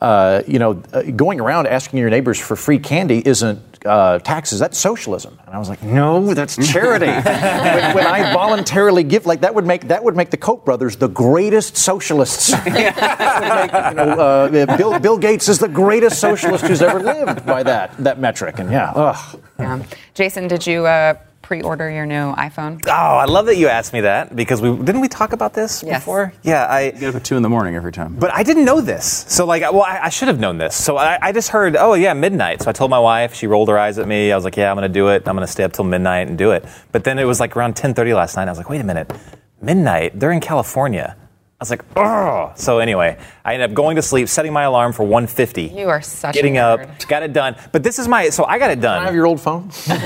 uh, you know, uh, going around asking your neighbors for free candy isn't uh, taxes. That's socialism. And I was like, no, that's charity. when, when I voluntarily give, like that would make that would make the Koch brothers the greatest socialists. Make, you know, uh, Bill, Bill Gates is the greatest socialist who's ever lived by that that metric. And yeah, ugh. Yeah. Jason, did you uh, pre-order your new iPhone? Oh, I love that you asked me that because we didn't we talk about this Yes. before? Yeah, I. get up at two in the morning every time. But I didn't know this. So, like, well, I, I should have known this. So I, I just heard, oh, yeah, midnight. So I told my wife. She rolled her eyes at me. I was like, yeah, I'm going to do it. I'm going to stay up till midnight and do it. But then it was like around 10.30 last night. I was like, wait a minute. Midnight? They're in California. I was like, oh. So anyway, I ended up going to sleep, setting my alarm for 1.50. You are such a Getting up, nerd. got it done. But this is my, so I got it done. I have your old phone. 'Cause you're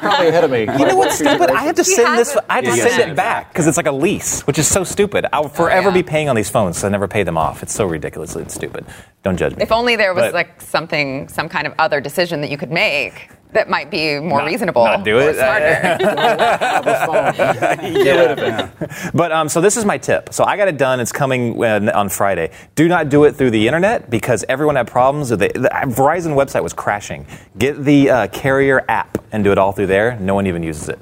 probably ahead of me. You know what's stupid? I have to send this. it. I have to send it back because it's like a lease, which is so stupid. I'll forever Oh, yeah. be paying on these phones, so I never pay them off. It's so ridiculously stupid. Don't judge me. If only there was But- like something, some kind of other decision that you could make that might be more Not- reasonable. not do it. Smarter. But um, so this is my tip. So I got it done. It's coming on Friday. Do not do it through the internet because everyone had problems. With the, the Verizon website was crashing. Get the uh, carrier app and do it all through there. No one even uses it.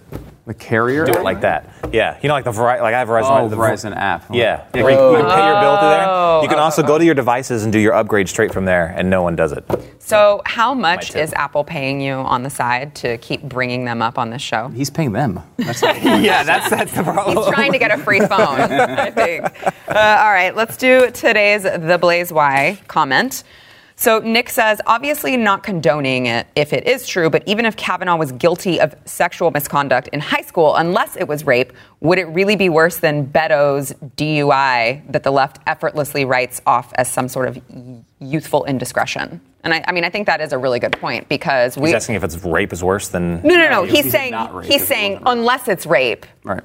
The carrier. Do it like that. Yeah, you know, like the Verizon. Like I have Verizon. Oh, the Verizon app. Yeah, where you, you can pay your bill through there. You can Oh. also go to your devices and do your upgrade straight from there, and no one does it. So, how much is Apple paying you on the side to keep bringing them up on this show? He's paying them. That's not yeah, that's that's the problem. He's trying to get a free phone, I think. Uh, all right, let's do today's The Blaze Why comment. So Nick says, obviously not condoning it if it is true, but even if Kavanaugh was guilty of sexual misconduct in high school, unless it was rape, would it really be worse than Beto's DUI that the left effortlessly writes off as some sort of youthful indiscretion? And I, I mean, I think that is a really good point because we. He's asking if it's rape is worse than. no, no, no. he He's did saying he's saying unless it's rape, right.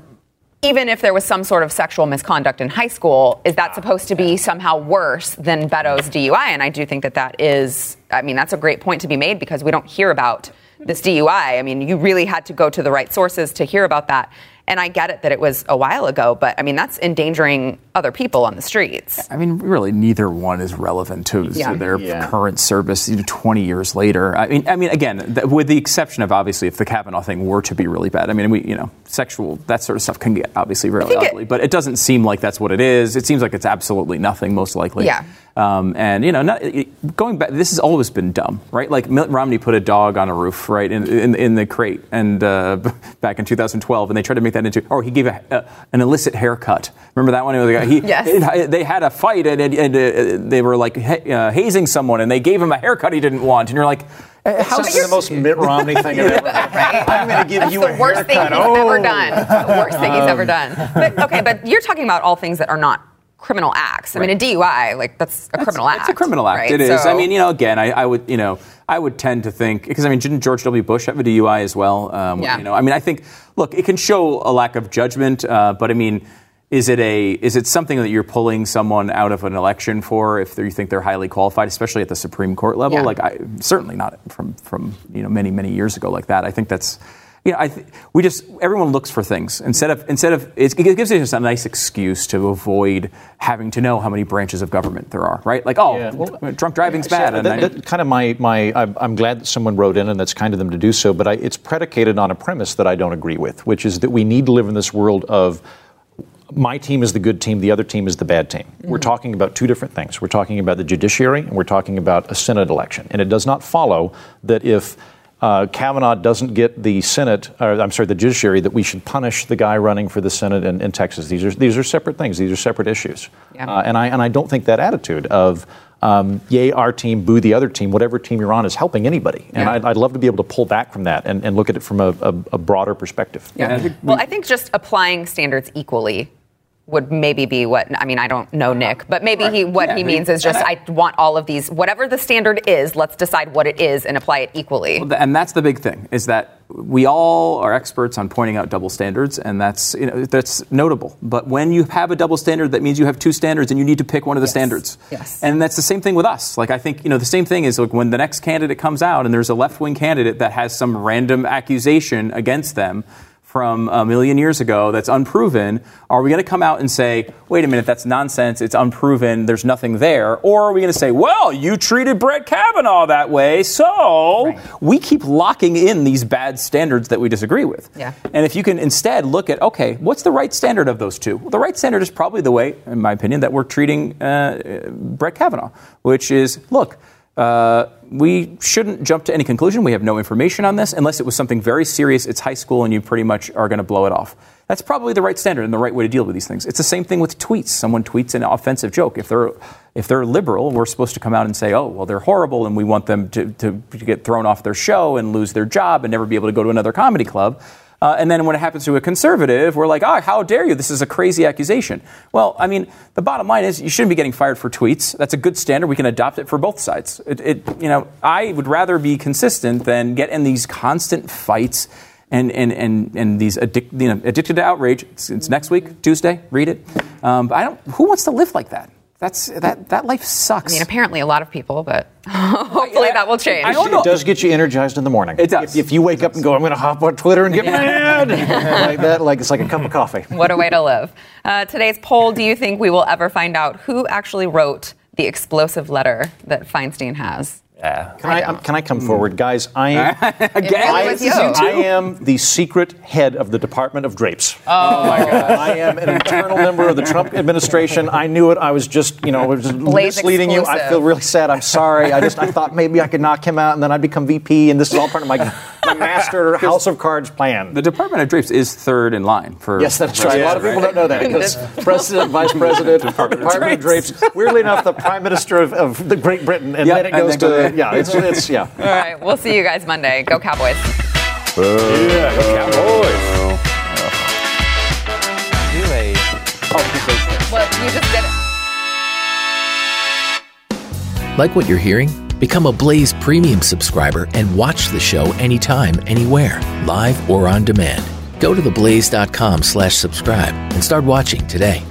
Even if there was some sort of sexual misconduct in high school, is that supposed to be somehow worse than Beto's DUI? And I do think that that is, I mean, that's a great point to be made because we don't hear about this DUI. I mean, you really had to go to the right sources to hear about that. And I get it that it was a while ago, but I mean, that's endangering other people on the streets. I mean, really, neither one is relevant to, Yeah. to their Yeah. current service. You know, Twenty years later, I mean, I mean, again, th- with the exception of obviously if the Kavanaugh thing were to be really bad. I mean, we, you know, sexual that sort of stuff can get obviously really think it- ugly, but it doesn't seem like that's what it is. It seems like it's absolutely nothing, most likely. Yeah. Um, and you know, not, going back, this has always been dumb, right? Like Mitt Romney put a dog on a roof, right, in in, in the crate, and uh, back in 2012, and they tried to make that into, or he gave a, a, an illicit haircut. Remember that one? It was like, he, Yes. it- they had a fight, and, and, and uh, they were like ha- uh, hazing someone, and they gave him a haircut he didn't want, and you're like, uh, how This is the most Mitt Romney thing I've ever heard. Right? I'm going to give That's you the a worst thing he's. Oh. ever done. The worst thing he's ever done. But okay, but you're talking about all things that are not criminal acts. I mean, a DUI, like that's a criminal act. It's a criminal act. right? It is. So- I mean, you know, again, I, I would, you know, I would tend to think because I mean, didn't George W. Bush have a DUI as well? Um, Yeah. You know, I mean, I think, look, it can show a lack of judgment, uh, but I mean. Is it a is it something that you're pulling someone out of an election for if you think they're highly qualified, especially at the Supreme Court level? Yeah. Like I certainly not from from you know many many years ago like that. I think that's you know I th- we just everyone looks for things instead of instead of it's, it gives us a nice excuse to avoid having to know how many branches of government there are, right? Like oh, Yeah, well, drunk driving's So bad. and that, I- that kind of my, my I'm, glad that someone wrote in, and that's kind of them to do so. But I, it's predicated on a premise that I don't agree with, which is that we need to live in this world of my team is the good team, the other team is the bad team. Mm-hmm. We're talking about two different things. We're talking about the judiciary, and we're talking about a Senate election. And it does not follow that if uh, Kavanaugh doesn't get the Senate, or I'm sorry, the judiciary, that we should punish the guy running for the Senate in, in Texas. These are these are separate things. These are separate issues. Yeah. Uh, and I and I don't think that attitude of um, yay our team, boo the other team, whatever team you're on is helping anybody. And Yeah. I'd, I'd love to be able to pull back from that and, and look at it from a, a, a broader perspective. Yeah, I Well, I think just applying standards equally would maybe be what I mean. I don't know Nick, but maybe he what Yeah, he means is just I want all of these. Whatever the standard is, let's decide what it is and apply it equally. and that's the big thing is that we all are experts on pointing out double standards, and that's you know that's notable. But when you have a double standard, that means you have two standards, and you need to pick one of the standards. Yes. And that's the same thing with us. Like I think you know the same thing is like when the next candidate comes out, and there's a left wing candidate that has some random accusation against them. From a million years ago, that's unproven. Are we going to come out and say, "Wait a minute, that's nonsense. It's unproven. There's nothing there," or are we going to say, "Well, you treated Brett Kavanaugh that way, so we keep locking in these bad standards that we disagree with. Yeah. And if you can instead look at, okay, what's the right standard of those two? Well, the right standard is probably the way, in my opinion, that we're treating uh, Brett Kavanaugh, which is, look, uh, we shouldn't jump to any conclusion. We have no information on this unless it was something very serious. It's high school, and you pretty much are going to blow it off. That's probably the right standard and the right way to deal with these things. It's the same thing with tweets. Someone tweets an offensive joke. If they're if they're liberal, we're supposed to come out and say, "Oh, well, they're horrible, and we want them to, to, to get thrown off their show and lose their job and never be able to go to another comedy club." Uh, and then when it happens to a conservative, we're like, "Ah, how dare you? This is a crazy accusation." Well, I mean, the bottom line is you shouldn't be getting fired for tweets. That's a good standard. We can adopt it for both sides. It, it you know, I would rather be consistent than get in these constant fights and and and, and these addic- you know, addicted to outrage. It's, it's next week, Tuesday. Read it. Um, I don't. Who wants to live like that? That's that that life sucks. I mean, apparently a lot of people, but hopefully that will change. I don't know. It does get you energized in the morning. It does. If, if you wake up and go, I'm going to hop on Twitter and get mad, like that, like it's like a cup of coffee. What a way to live. Uh, today's poll Do you think we will ever find out who actually wrote the explosive letter that Feinstein has? Yeah. Can I, um, can I come forward, guys? I am, Again, I, it was you. I am the secret head of the Department of Drapes. Oh my God! I am an internal member of the Trump administration. I knew it. I was just, you know, was just Blaze misleading you. I feel really sad. I'm sorry. I just, I thought maybe I could knock him out and then I'd become VP. And this is all part of my, my master House of Cards plan. the Department of Drapes is third in line for. Yes, that's right. A lot of people don't know that because President, Vice President, Department, of Drapes. Weirdly enough, the Prime Minister of, of the Great Britain, and Yeah, then it goes to there. yeah, it's, it's yeah. All right, we'll see you guys Monday. Go Cowboys. Do a. Well, you just did it. Like what you're hearing? Become a Blaze Premium subscriber and watch the show anytime, anywhere, live or on demand. Go to theblaze.com slash subscribe and start watching today.